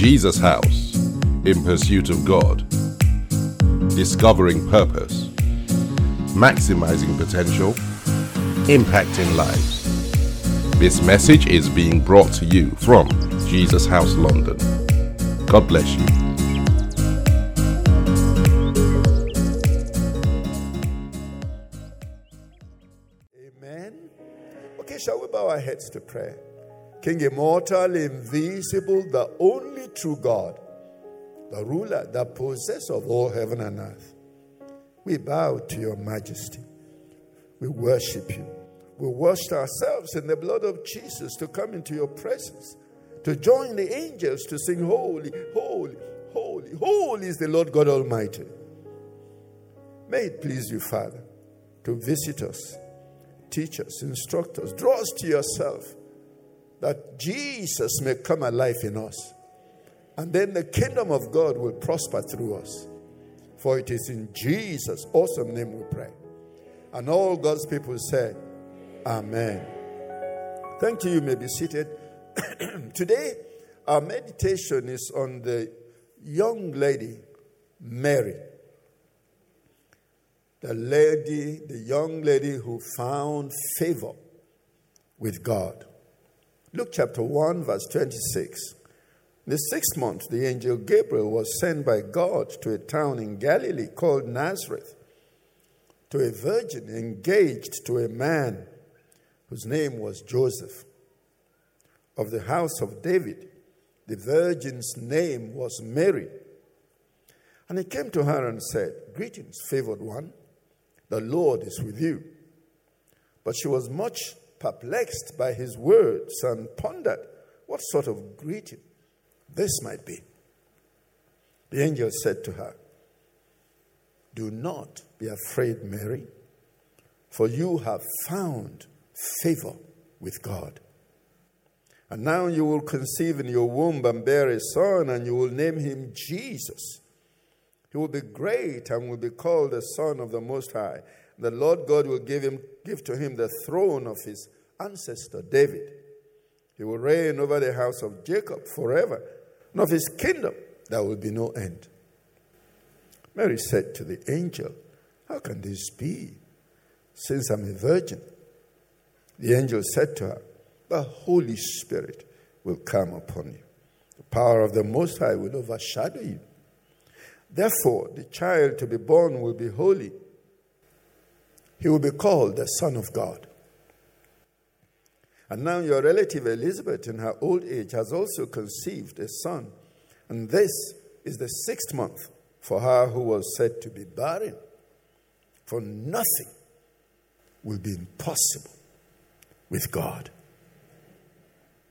Jesus House in pursuit of God, discovering purpose, maximizing potential, impacting lives. This message is being brought to you from Jesus House London. God bless you. Amen. Okay, shall we bow our heads to prayer? King immortal, invisible, the only true God, the ruler, the possessor of all heaven and earth. We bow to your majesty. We worship you. We washed ourselves in the blood of Jesus to come into your presence, to join the angels to sing, Holy, holy, holy, holy is the Lord God Almighty. May it please you, Father, to visit us, teach us, instruct us, draw us to yourself, that Jesus may come alive in us. And then the kingdom of God will prosper through us. For it is in Jesus' awesome name we pray. And all God's people said, Amen. Thank you. You may be seated. Today, our meditation is on the young lady, Mary. The lady, the young lady who found favor with God. Luke chapter 1, verse 26. In the sixth month, the angel Gabriel was sent by God to a town in Galilee called Nazareth to a virgin engaged to a man whose name was Joseph of the house of David. The virgin's name was Mary. And he came to her and said, Greetings, favored one, the Lord is with you. But she was much perplexed by his words and pondered what sort of greeting this might be. The angel said to her, Do not be afraid, Mary, for you have found favor with God. And now you will conceive in your womb and bear a son, and you will name him Jesus. He will be great and will be called the Son of the Most High. The Lord God will give, him, give to him the throne of his ancestor David. He will reign over the house of Jacob forever, and of his kingdom there will be no end. Mary said to the angel, How can this be, since I'm a virgin? The angel said to her, The Holy Spirit will come upon you. The power of the Most High will overshadow you. Therefore, the child to be born will be holy. He will be called the Son of God. And now your relative Elizabeth, in her old age, has also conceived a son. And this is the sixth month for her who was said to be barren. For nothing will be impossible with God.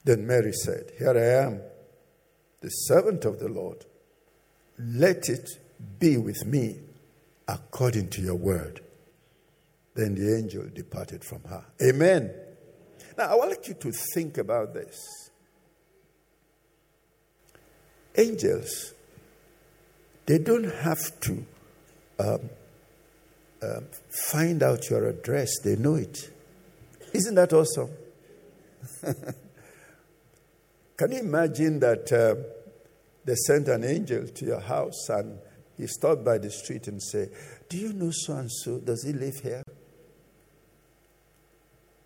Then Mary said, Here I am, the servant of the Lord. Let it be with me according to your word. Then the angel departed from her. Amen. Now, I like you to think about this. Angels, they don't have to um, um, find out your address, they know it. Isn't that awesome? Can you imagine that uh, they sent an angel to your house and he stopped by the street and say, "Do you know so and so? Does he live here?"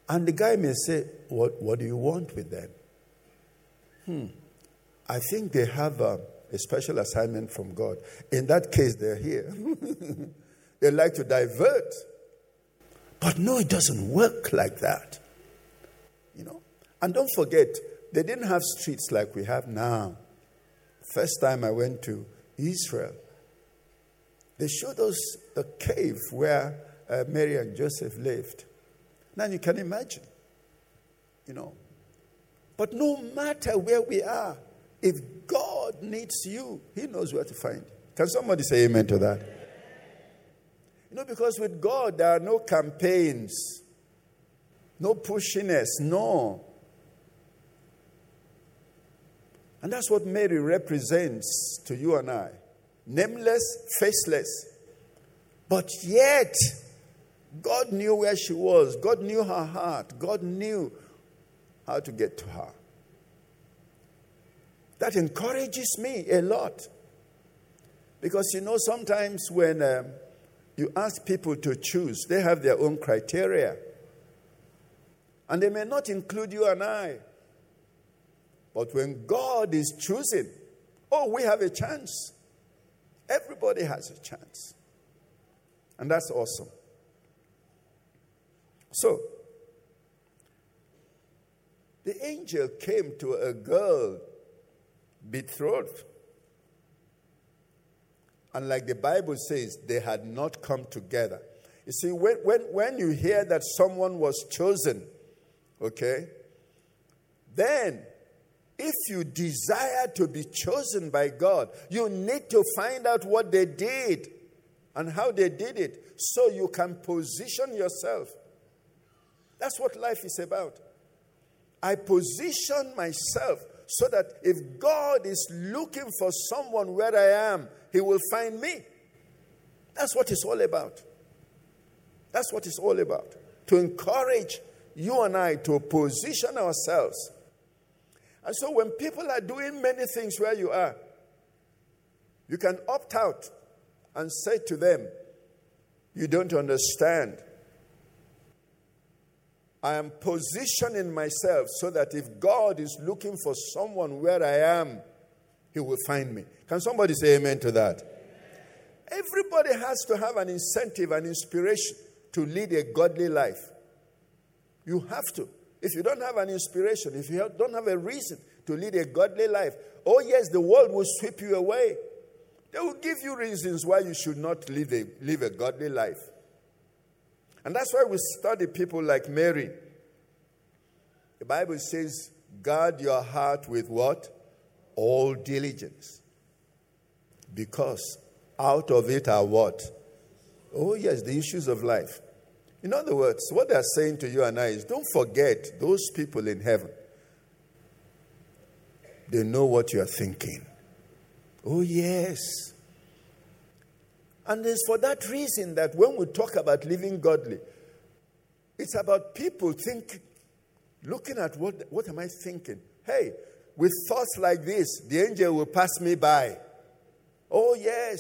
And the guy may say, "What What do you want with them?" Hmm. I think they have a, a special assignment from God. In that case, they're here. they like to divert. But no, it doesn't work like that. You know. And don't forget, they didn't have streets like we have now. First time I went to Israel, they showed us the cave where uh, Mary and Joseph lived. Now you can imagine, you know. But no matter where we are, if God needs you, He knows where to find you. Can somebody say amen to that? You know, because with God, there are no campaigns, no pushiness, no. And that's what Mary represents to you and I nameless, faceless. But yet, God knew where she was, God knew her heart, God knew how to get to her. That encourages me a lot. Because you know, sometimes when um, you ask people to choose, they have their own criteria. And they may not include you and I. But when God is choosing, oh, we have a chance. Everybody has a chance. And that's awesome. So, the angel came to a girl betrothed. And like the Bible says, they had not come together. You see, when, when, when you hear that someone was chosen, okay, then if you desire to be chosen by God, you need to find out what they did and how they did it so you can position yourself. That's what life is about. I position myself so that if God is looking for someone where I am, He will find me. That's what it's all about. That's what it's all about. To encourage you and I to position ourselves. And so when people are doing many things where you are, you can opt out and say to them, You don't understand. I am positioning myself so that if God is looking for someone where I am, He will find me. Can somebody say amen to that? Everybody has to have an incentive, an inspiration to lead a godly life. You have to. If you don't have an inspiration, if you don't have a reason to lead a godly life, oh, yes, the world will sweep you away. They will give you reasons why you should not live a, live a godly life. And that's why we study people like Mary. The Bible says, guard your heart with what? All diligence. Because out of it are what? Oh, yes, the issues of life. In other words, what they're saying to you and I is don't forget those people in heaven. They know what you're thinking. Oh, yes. And it's for that reason that when we talk about living godly, it's about people think, looking at what, what am I thinking? Hey, with thoughts like this, the angel will pass me by. Oh, yes.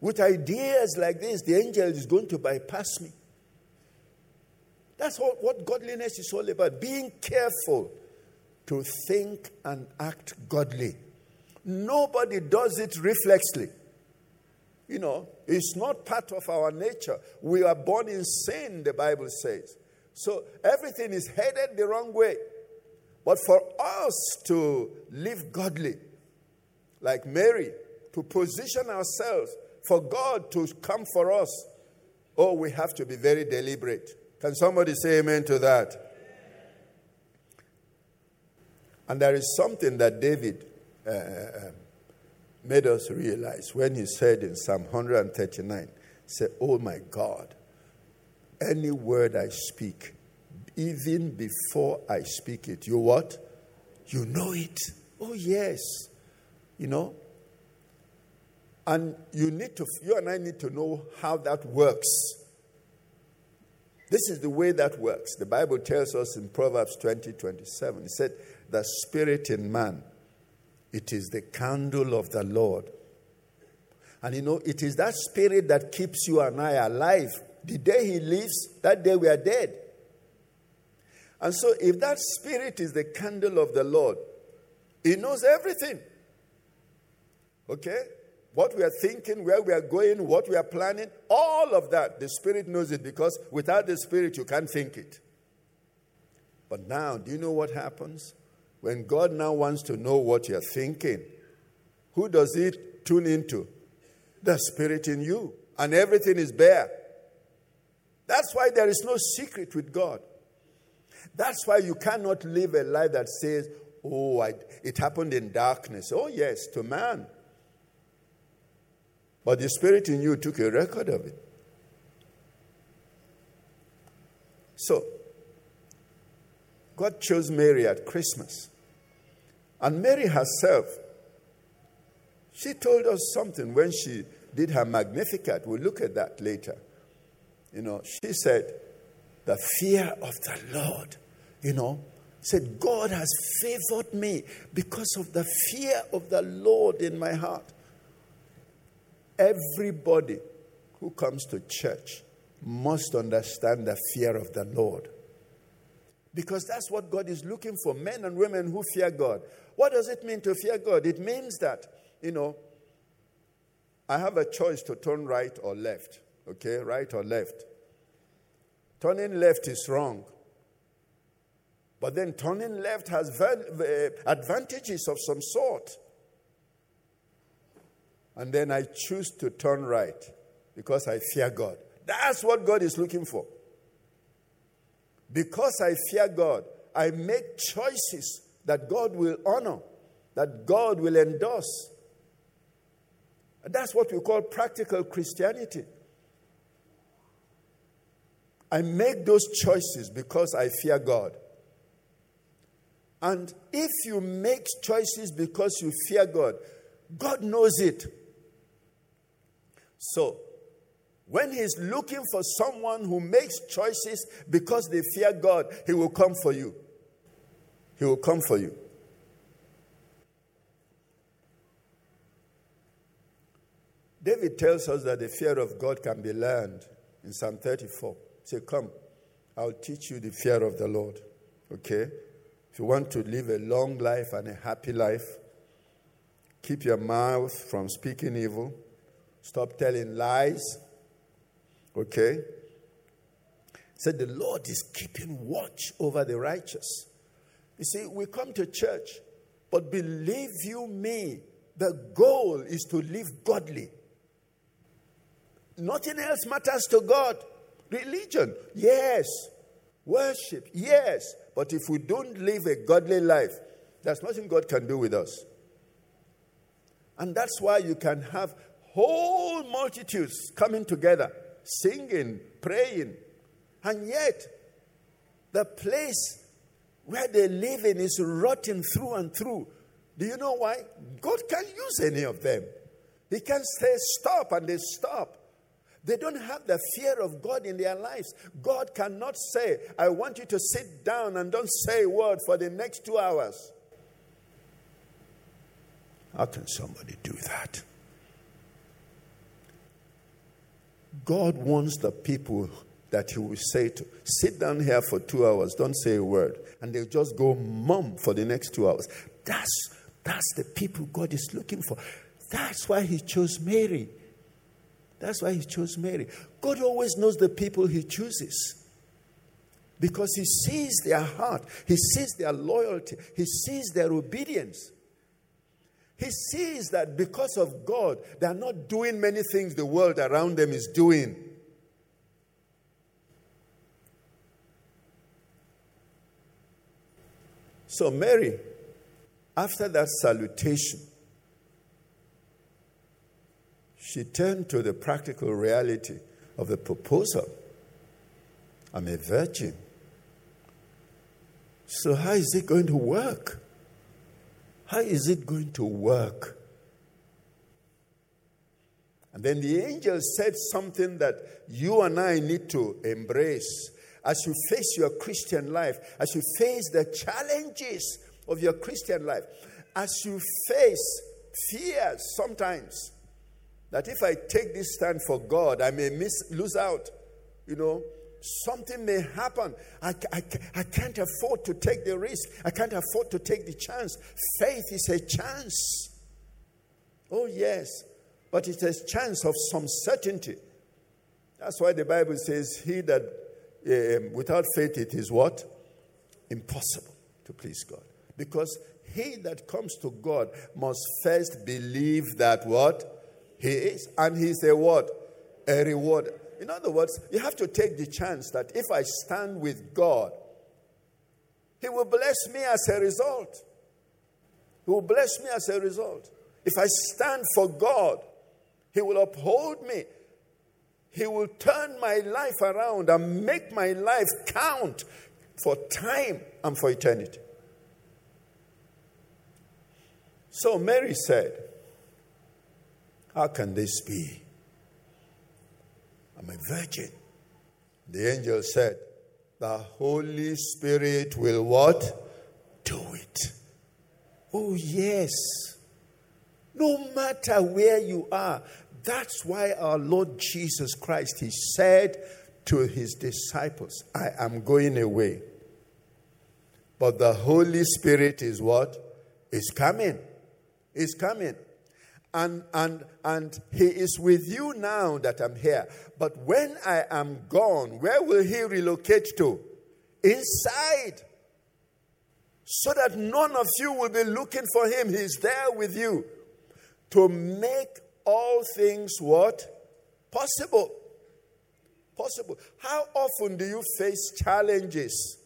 With ideas like this, the angel is going to bypass me. That's all, what godliness is all about being careful to think and act godly. Nobody does it reflexly. You know, it's not part of our nature. We are born in sin, the Bible says. So everything is headed the wrong way. But for us to live godly, like Mary, to position ourselves for God to come for us, oh, we have to be very deliberate. Can somebody say amen to that? And there is something that David uh, uh um, made us realize when he said in Psalm 139, say, Oh my God, any word I speak, even before I speak it, you what? You know it. Oh yes. You know? And you need to you and I need to know how that works. This is the way that works. The Bible tells us in Proverbs 20, 27, it said, The spirit in man it is the candle of the Lord. And you know, it is that spirit that keeps you and I alive. The day he leaves, that day we are dead. And so, if that spirit is the candle of the Lord, he knows everything. Okay? What we are thinking, where we are going, what we are planning, all of that, the Spirit knows it because without the Spirit, you can't think it. But now, do you know what happens? When God now wants to know what you're thinking, who does He tune into? The Spirit in you. And everything is bare. That's why there is no secret with God. That's why you cannot live a life that says, Oh, I, it happened in darkness. Oh, yes, to man. But the Spirit in you took a record of it. So, God chose Mary at Christmas. And Mary herself, she told us something when she did her Magnificat. We'll look at that later. You know, she said, the fear of the Lord. You know, said, God has favored me because of the fear of the Lord in my heart. Everybody who comes to church must understand the fear of the Lord. Because that's what God is looking for men and women who fear God. What does it mean to fear God? It means that, you know, I have a choice to turn right or left. Okay, right or left. Turning left is wrong. But then turning left has uh, advantages of some sort. And then I choose to turn right because I fear God. That's what God is looking for. Because I fear God, I make choices that God will honor, that God will endorse. That's what we call practical Christianity. I make those choices because I fear God. And if you make choices because you fear God, God knows it. So, when He's looking for someone who makes choices because they fear God, He will come for you. He will come for you. David tells us that the fear of God can be learned in Psalm 34. Say, Come, I'll teach you the fear of the Lord. Okay? If you want to live a long life and a happy life, keep your mouth from speaking evil, stop telling lies. Okay? Said the Lord is keeping watch over the righteous. You see, we come to church, but believe you me, the goal is to live godly. Nothing else matters to God. Religion, yes. Worship, yes. But if we don't live a godly life, there's nothing God can do with us. And that's why you can have whole multitudes coming together, singing, praying, and yet the place where they live in is rotten through and through. Do you know why? God can't use any of them. He can say stop and they stop. They don't have the fear of God in their lives. God cannot say, I want you to sit down and don't say a word for the next two hours. How can somebody do that? God wants the people that He will say to, sit down here for two hours, don't say a word. And they'll just go mum for the next two hours. That's, that's the people God is looking for. That's why He chose Mary. That's why he chose Mary. God always knows the people he chooses because he sees their heart, he sees their loyalty, he sees their obedience. He sees that because of God, they are not doing many things the world around them is doing. So, Mary, after that salutation, she turned to the practical reality of the proposal. I'm a virgin. So, how is it going to work? How is it going to work? And then the angel said something that you and I need to embrace as you face your Christian life, as you face the challenges of your Christian life, as you face fears sometimes that if I take this stand for God, I may miss, lose out. You know, something may happen. I, I, I can't afford to take the risk. I can't afford to take the chance. Faith is a chance. Oh, yes. But it's a chance of some certainty. That's why the Bible says, He that uh, without faith it is what? Impossible to please God. Because he that comes to God must first believe that what? He is. And he's a what? A reward. In other words, you have to take the chance that if I stand with God, He will bless me as a result. He will bless me as a result. If I stand for God, He will uphold me. He will turn my life around and make my life count for time and for eternity. So Mary said, how can this be? I'm a virgin. The angel said, The Holy Spirit will what? Do it. Oh, yes. No matter where you are. That's why our Lord Jesus Christ, He said to His disciples, I am going away. But the Holy Spirit is what? Is coming. Is coming. And, and, and He is with you now that I'm here. But when I am gone, where will He relocate to? Inside so that none of you will be looking for him. He's there with you to make all things what? Possible. Possible. How often do you face challenges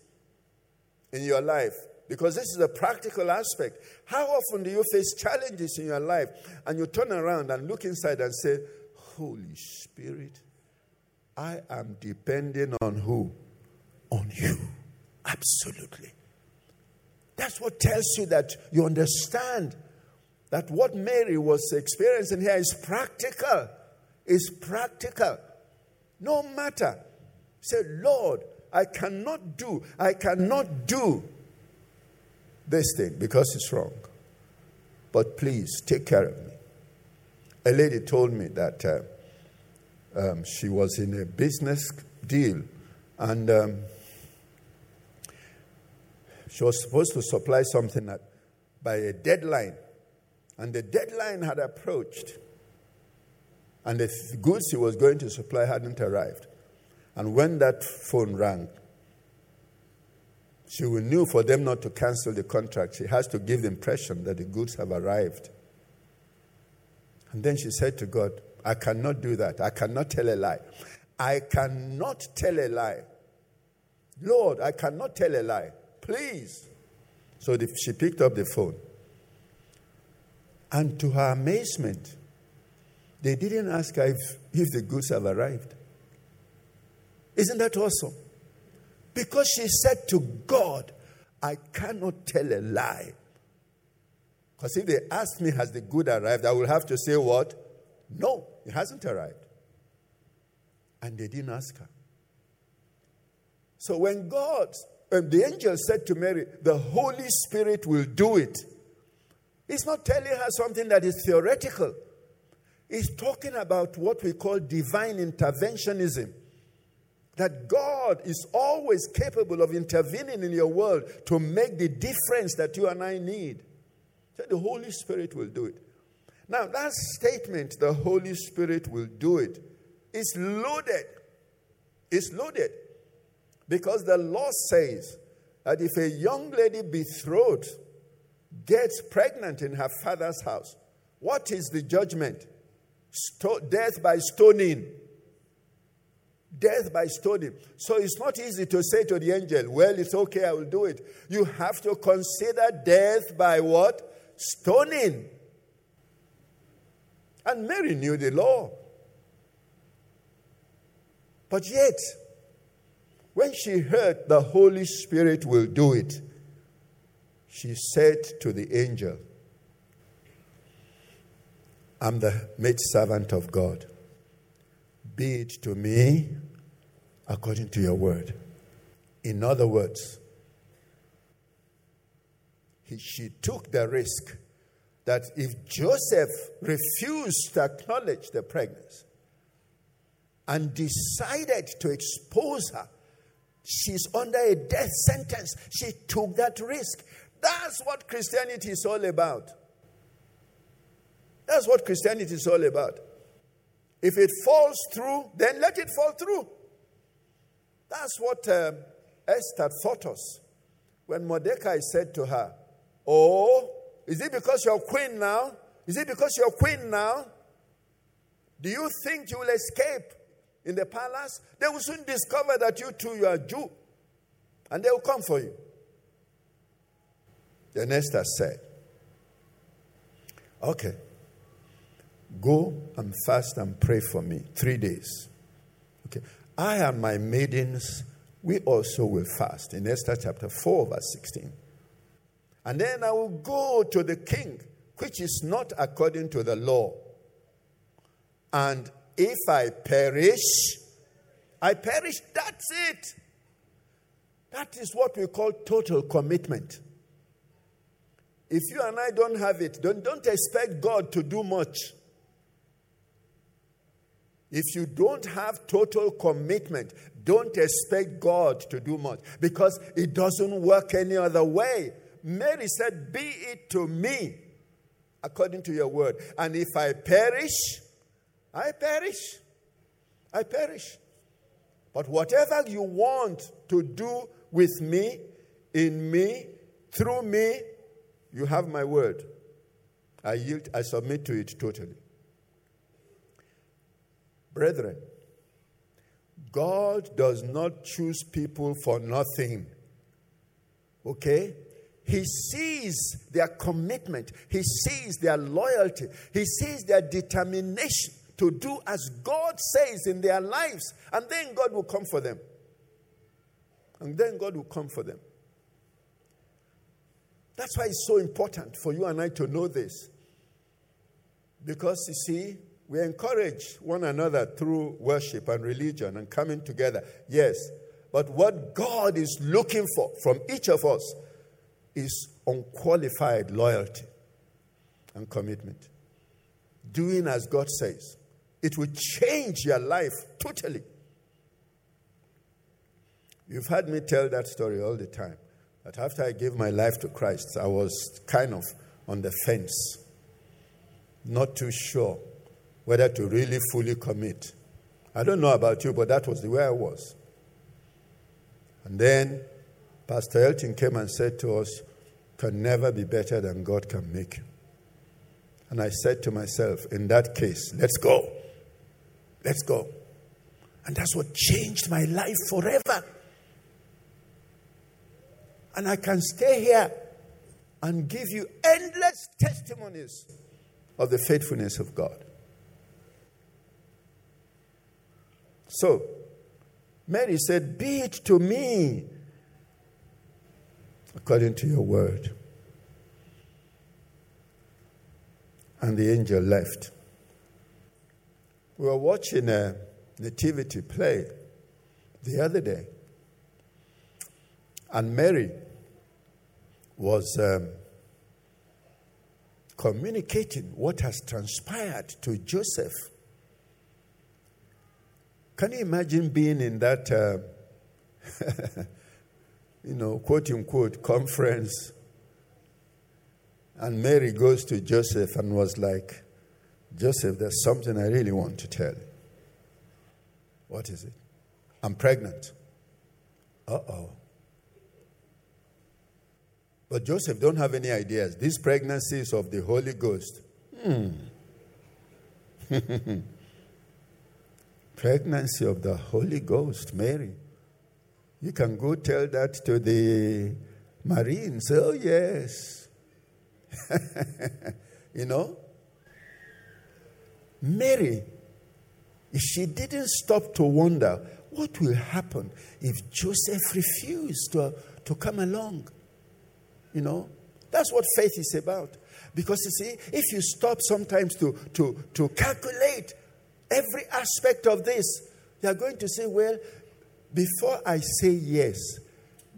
in your life? Because this is a practical aspect. How often do you face challenges in your life and you turn around and look inside and say, Holy Spirit, I am depending on who? On you. Absolutely. That's what tells you that you understand that what Mary was experiencing here is practical. Is practical. No matter. Say, Lord, I cannot do, I cannot do this thing because it's wrong. But please take care of me. A lady told me that uh, um, she was in a business deal and um, she was supposed to supply something at, by a deadline, and the deadline had approached, and the goods he was going to supply hadn't arrived. And when that phone rang, she knew for them not to cancel the contract, she has to give the impression that the goods have arrived. And then she said to God, I cannot do that. I cannot tell a lie. I cannot tell a lie. Lord, I cannot tell a lie. Please. So the, she picked up the phone. And to her amazement, they didn't ask her if, if the goods have arrived. Isn't that awesome? Because she said to God, I cannot tell a lie. Because if they ask me, has the good arrived, I will have to say, what? No, it hasn't arrived. And they didn't ask her. So when God and the angel said to Mary, The Holy Spirit will do it. He's not telling her something that is theoretical. He's talking about what we call divine interventionism. That God is always capable of intervening in your world to make the difference that you and I need. So the Holy Spirit will do it. Now, that statement, the Holy Spirit will do it, is loaded. It's loaded. Because the law says that if a young lady betrothed gets pregnant in her father's house, what is the judgment? Sto- death by stoning. Death by stoning. So it's not easy to say to the angel, Well, it's okay, I will do it. You have to consider death by what? Stoning. And Mary knew the law. But yet, when she heard the Holy Spirit will do it, she said to the angel, I'm the maid servant of God. Be it to me according to your word. In other words, he, she took the risk that if Joseph refused to acknowledge the pregnancy and decided to expose her She's under a death sentence. She took that risk. That's what Christianity is all about. That's what Christianity is all about. If it falls through, then let it fall through. That's what uh, Esther taught us when Mordecai said to her, Oh, is it because you're queen now? Is it because you're queen now? Do you think you will escape in the palace, they will soon discover that you too you are Jew. And they will come for you. Then Esther said, Okay, go and fast and pray for me three days. Okay. I and my maidens, we also will fast. In Esther chapter 4, verse 16. And then I will go to the king, which is not according to the law. And if I perish, I perish. That's it. That is what we call total commitment. If you and I don't have it, don't, don't expect God to do much. If you don't have total commitment, don't expect God to do much because it doesn't work any other way. Mary said, Be it to me according to your word. And if I perish, I perish. I perish. But whatever you want to do with me, in me, through me, you have my word. I yield, I submit to it totally. Brethren, God does not choose people for nothing. Okay? He sees their commitment, He sees their loyalty, He sees their determination to do as God says in their lives, and then God will come for them. And then God will come for them. That's why it's so important for you and I to know this. Because you see, we encourage one another through worship and religion and coming together. Yes. But what God is looking for from each of us is unqualified loyalty and commitment. Doing as God says. It will change your life totally. You've heard me tell that story all the time. That after I gave my life to Christ, I was kind of on the fence, not too sure whether to really fully commit. I don't know about you, but that was the way I was. And then Pastor Elton came and said to us, Can never be better than God can make. And I said to myself, In that case, let's go. Let's go. And that's what changed my life forever. And I can stay here and give you endless testimonies of the faithfulness of God. So, Mary said, Be it to me according to your word. And the angel left. We were watching a nativity play the other day, and Mary was um, communicating what has transpired to Joseph can you imagine being in that, uh, you know, quote unquote, conference? And Mary goes to Joseph and was like, Joseph, there's something I really want to tell you. What is it? I'm pregnant. Uh oh. But Joseph don't have any ideas. This pregnancy is of the Holy Ghost. Hmm. pregnancy of the Holy Ghost, Mary. You can go tell that to the Marines. Oh, yes. you know? Mary, she didn't stop to wonder what will happen if Joseph refused to, to come along. You know? That's what faith is about. Because you see, if you stop sometimes to, to, to calculate every aspect of this, they are going to say, well, before I say yes,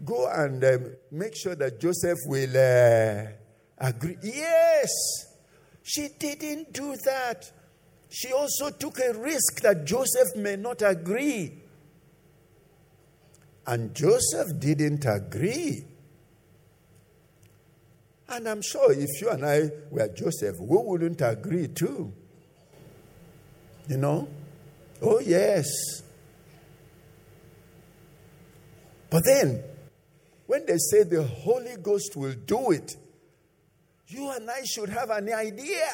go and um, make sure that Joseph will uh, agree. Yes, she didn't do that. She also took a risk that Joseph may not agree. And Joseph didn't agree. And I'm sure if you and I were Joseph, we wouldn't agree too. You know? Oh, yes. But then, when they say the Holy Ghost will do it, you and I should have an idea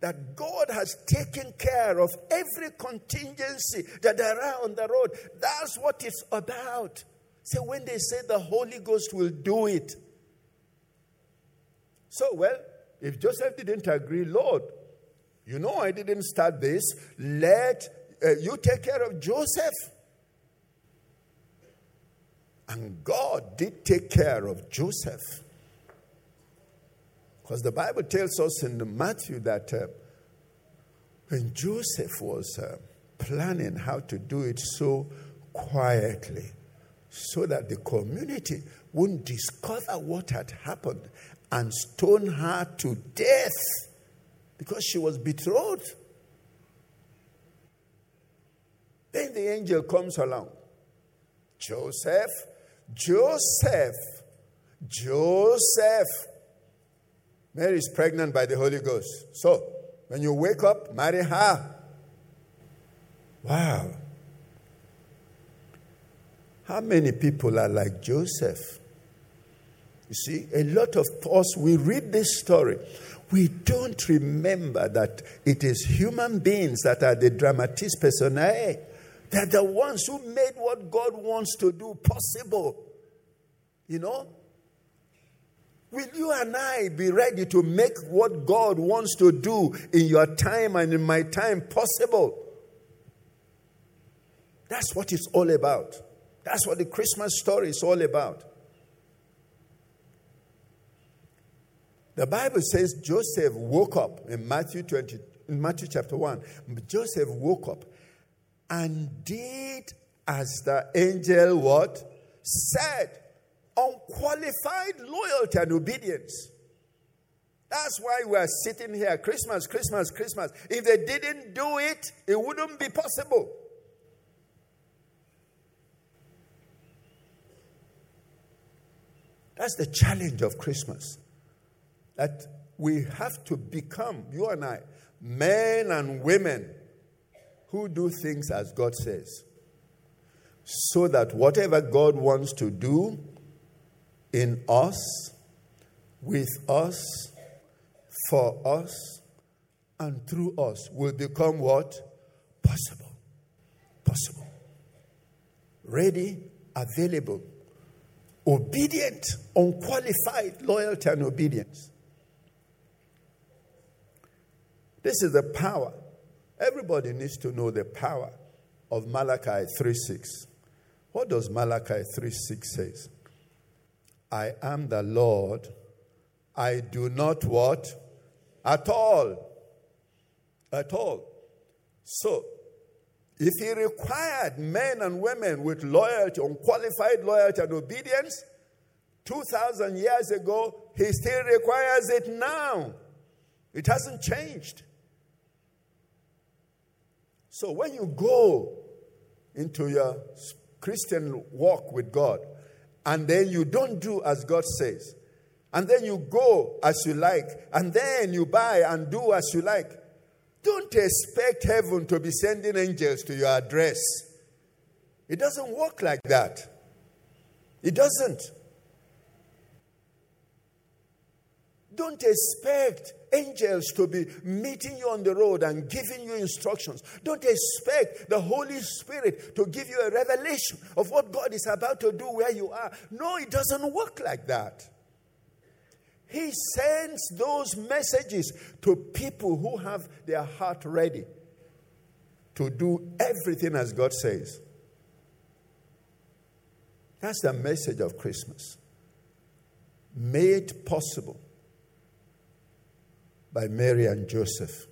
that God has taken care of every contingency that there are on the road. That's what it's about. So when they say the Holy Ghost will do it. So, well, if Joseph didn't agree, Lord, you know, I didn't start this. Let uh, you take care of Joseph. And God did take care of Joseph. Because the Bible tells us in Matthew that uh, when Joseph was uh, planning how to do it so quietly, so that the community wouldn't discover what had happened and stone her to death because she was betrothed. Then the angel comes along. Joseph, Joseph, Joseph. Mary is pregnant by the Holy Ghost. So, when you wake up, marry her. Wow. How many people are like Joseph? You see, a lot of us, we read this story. We don't remember that it is human beings that are the dramatis personae. They're the ones who made what God wants to do possible. You know? Will you and I be ready to make what God wants to do in your time and in my time possible? That's what it's all about. That's what the Christmas story is all about. The Bible says Joseph woke up in Matthew 20, in Matthew chapter 1. Joseph woke up and did as the angel what? Said. Unqualified loyalty and obedience. That's why we are sitting here Christmas, Christmas, Christmas. If they didn't do it, it wouldn't be possible. That's the challenge of Christmas. That we have to become, you and I, men and women who do things as God says. So that whatever God wants to do in us, with us, for us, and through us will become what? Possible. Possible. Ready, available, obedient, unqualified loyalty and obedience. This is the power Everybody needs to know the power of Malachi 3:6. What does Malachi 3:6 says? I am the Lord. I do not what? At all. At all. So, if he required men and women with loyalty, unqualified loyalty and obedience 2,000 years ago, he still requires it now. It hasn't changed. So when you go into your Christian walk with God, and then you don't do as God says, and then you go as you like, and then you buy and do as you like, don't expect heaven to be sending angels to your address. It doesn't work like that. It doesn't. Don't expect angels to be meeting you on the road and giving you instructions. Don't expect the Holy Spirit to give you a revelation of what God is about to do where you are. No, it doesn't work like that. He sends those messages to people who have their heart ready to do everything as God says. That's the message of Christmas. Made possible by Mary and Joseph.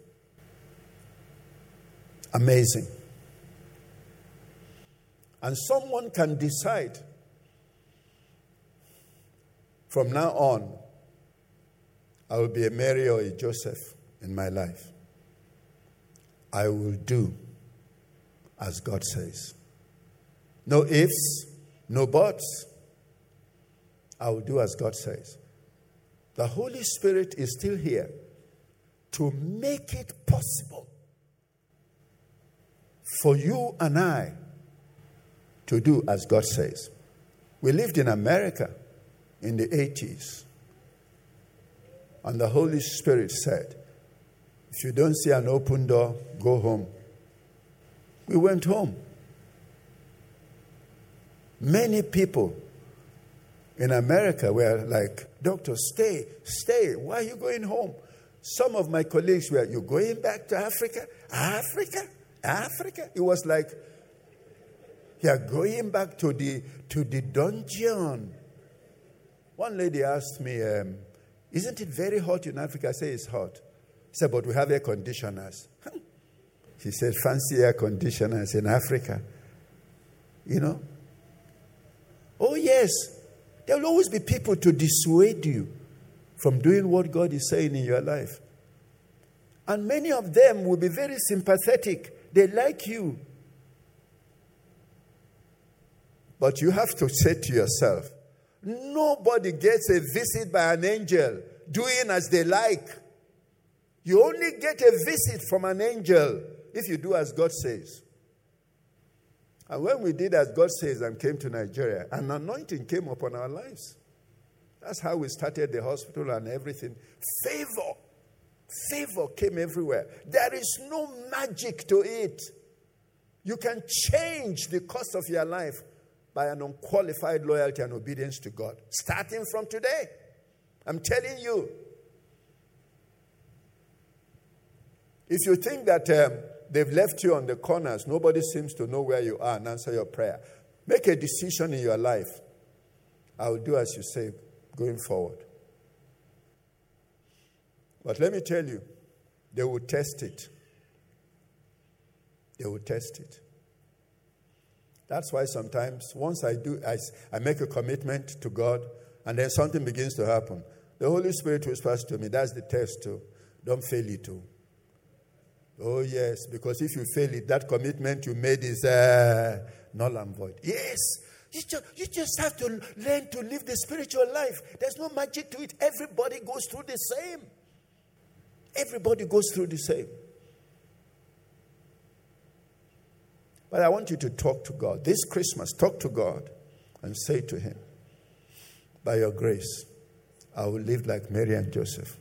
Amazing. And someone can decide from now on, I will be a Mary or a Joseph in my life. I will do as God says. No ifs, no buts. I will do as God says. The Holy Spirit is still here to make it possible for you and I to do as God says. We lived in America in the 80s, and the Holy Spirit said, If you don't see an open door, go home. We went home. Many people in America were like, Doctor, stay, stay. Why are you going home? Some of my colleagues were, You going back to Africa? Africa? Africa? It was like, You're going back to the, to the dungeon. One lady asked me, um, Isn't it very hot in Africa? I said, It's hot. She said, But we have air conditioners. She said, Fancy air conditioners in Africa. You know? Oh, yes. There will always be people to dissuade you from doing what God is saying in your life. And many of them will be very sympathetic. They like you. But you have to say to yourself, nobody gets a visit by an angel doing as they like. You only get a visit from an angel if you do as God says. And when we did as God says and came to Nigeria, an anointing came upon our lives. That's how we started the hospital and everything. Favor. Favor came everywhere. There is no magic to it. You can change the course of your life by an unqualified loyalty and obedience to God, starting from today. I'm telling you. If you think that um, they've left you on the corners, nobody seems to know where you are and answer your prayer, make a decision in your life. I will do as you say going forward. But let me tell you, they will test it. They will test it. That's why sometimes, once I do, I, I make a commitment to God, and then something begins to happen. The Holy Spirit whispers to me, That's the test, too. Don't fail it, too. Oh, yes, because if you fail it, that commitment you made is uh, null and void. Yes, you just, you just have to learn to live the spiritual life. There's no magic to it. Everybody goes through the same. Everybody goes through the same. But I want you to talk to God. This Christmas, talk to God and say to Him, By your grace, I will live like Mary and Joseph.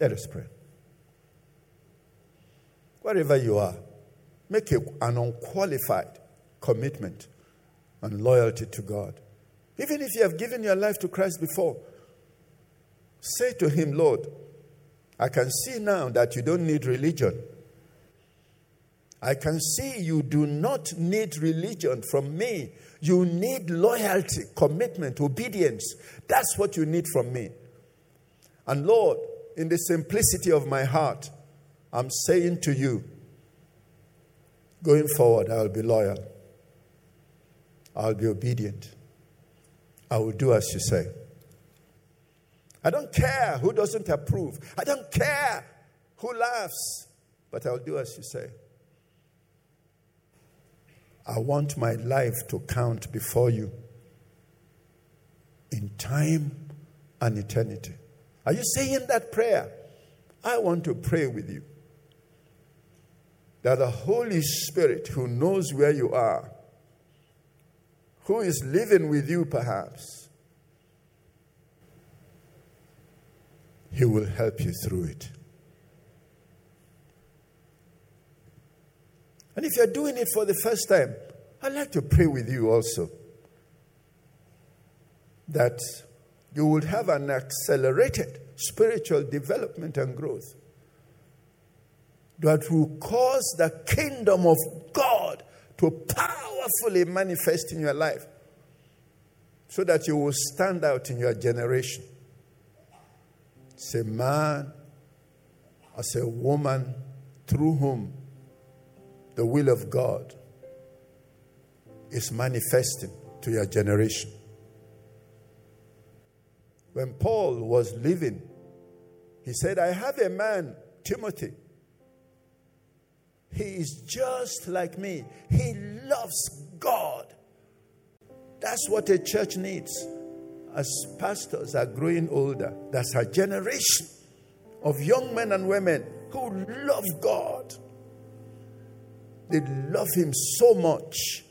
Let us pray. Wherever you are, make an unqualified commitment and loyalty to God. Even if you have given your life to Christ before, say to Him, Lord, I can see now that you don't need religion. I can see you do not need religion from me. You need loyalty, commitment, obedience. That's what you need from me. And Lord, in the simplicity of my heart, I'm saying to you, going forward, I'll be loyal. I'll be obedient. I will do as you say. I don't care who doesn't approve. I don't care who laughs, but I'll do as you say. I want my life to count before you in time and eternity. Are you saying that prayer? I want to pray with you that the Holy Spirit, who knows where you are, who is living with you perhaps, He will help you through it. And if you're doing it for the first time, I'd like to pray with you also that you will have an accelerated spiritual development and growth that will cause the kingdom of God to powerfully manifest in your life so that you will stand out in your generation. As a man, as a woman through whom the will of God is manifesting to your generation. When Paul was living, he said, I have a man, Timothy. He is just like me. He loves God. That's what a church needs. As pastors are growing older, that's a generation of young men and women who love God. They love Him so much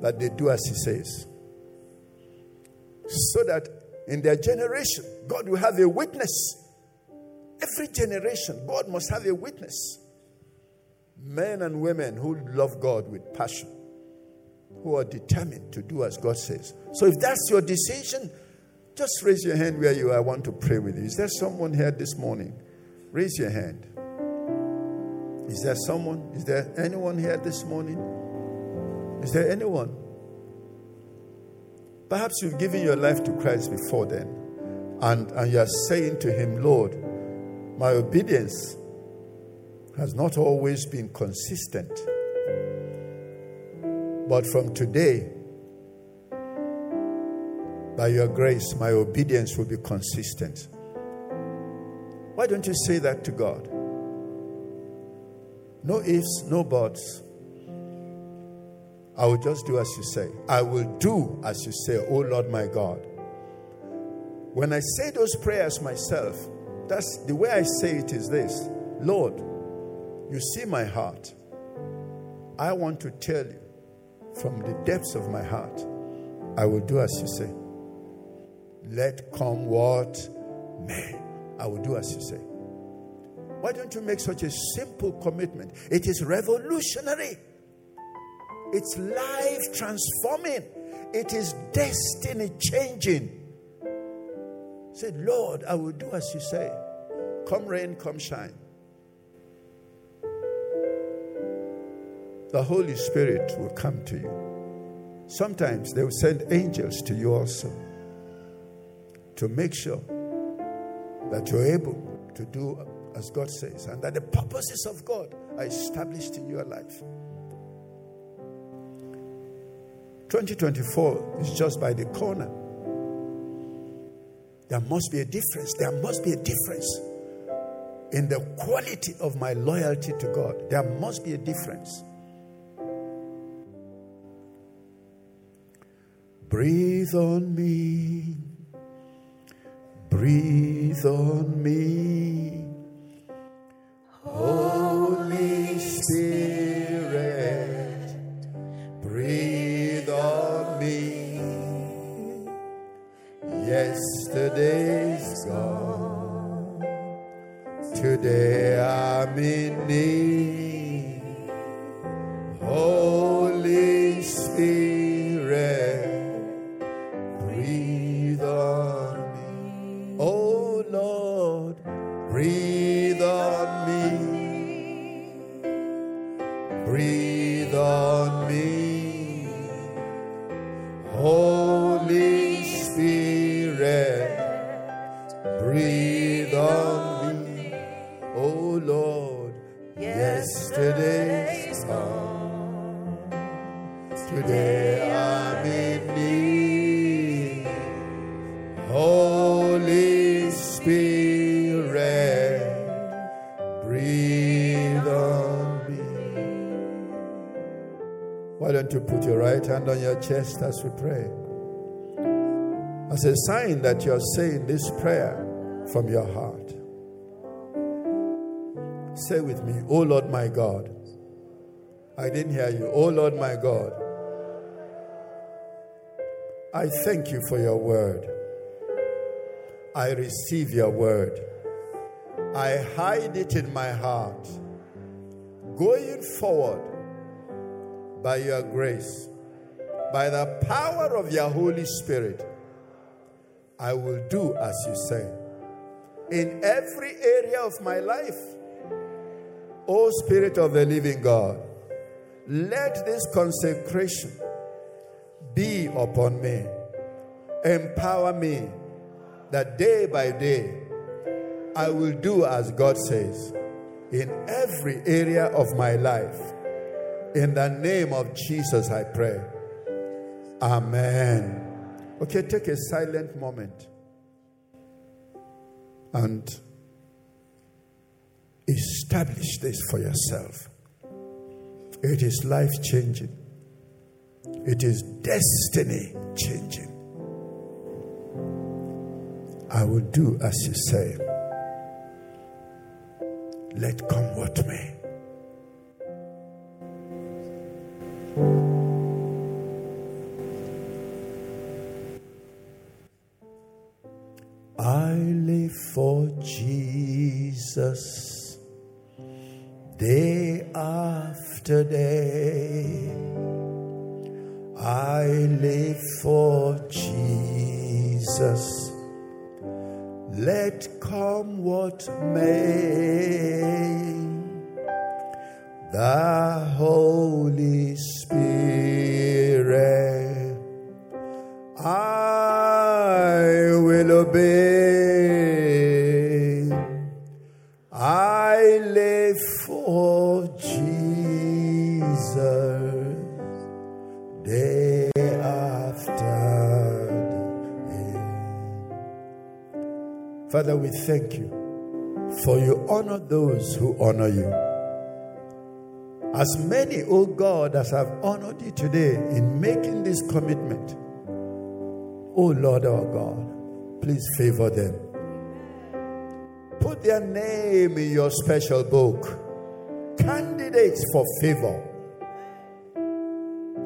that they do as He says. So that in their generation, God will have a witness. Every generation, God must have a witness. Men and women who love God with passion, who are determined to do as God says. So if that's your decision, just raise your hand where you are. I want to pray with you. Is there someone here this morning? Raise your hand. Is there someone? Is there anyone here this morning? Is there anyone? Perhaps you've given your life to Christ before then, and, and you are saying to Him, Lord, my obedience has not always been consistent. But from today, By your grace, my obedience will be consistent. Why don't you say that to God? No ifs, no buts. I will just do as you say. I will do as you say, oh Lord my God. When I say those prayers myself, that's the way I say it is this Lord, you see my heart. I want to tell you from the depths of my heart, I will do as you say. Let come what may. I will do as you say. Why don't you make such a simple commitment? It is revolutionary. It's life transforming. It is destiny changing. Say, Lord, I will do as you say. Come rain, come shine. The Holy Spirit will come to you. Sometimes they will send angels to you also to make sure that you're able to do as God says and that the purposes of God are established in your life. 2024 is just by the corner. There must be a difference. There must be a difference in the quality of my loyalty to God. There must be a difference. Breathe on me. Breathe on me. Holy Spirit, breathe on me. Yesterday's gone. Today I'm in need. Holy Spirit, chest as we pray? As a sign that you're saying this prayer from your heart. Say with me, Oh Lord my God. I didn't hear you. Oh Lord my God. I thank you for your word. I receive your word. I hide it in my heart. Going forward, by your grace, by the power of your Holy Spirit, I will do as you say. In every area of my life, O Spirit of the living God, let this consecration be upon me. Empower me that day by day I will do as God says in every area of my life. In the name of Jesus, I pray. Amen. Okay, take a silent moment and establish this for yourself. It is life changing, it is destiny changing. I will do as you say. Let come what may. I live for Jesus day after day. I live for Jesus. Let come what may. The Holy Spirit, I will obey. Father, we thank you for you honor those who honor you. As many, O oh God, as have honored you today in making this commitment, O oh Lord our God, please favor them. Put their name in your special book. Candidates for favor.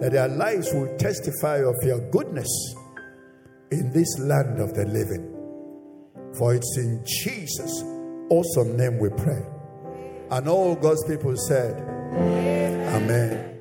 That their lives will testify of your goodness in this land of the living. For it's in Jesus' awesome name we pray. And all God's people said, Amen. Amen.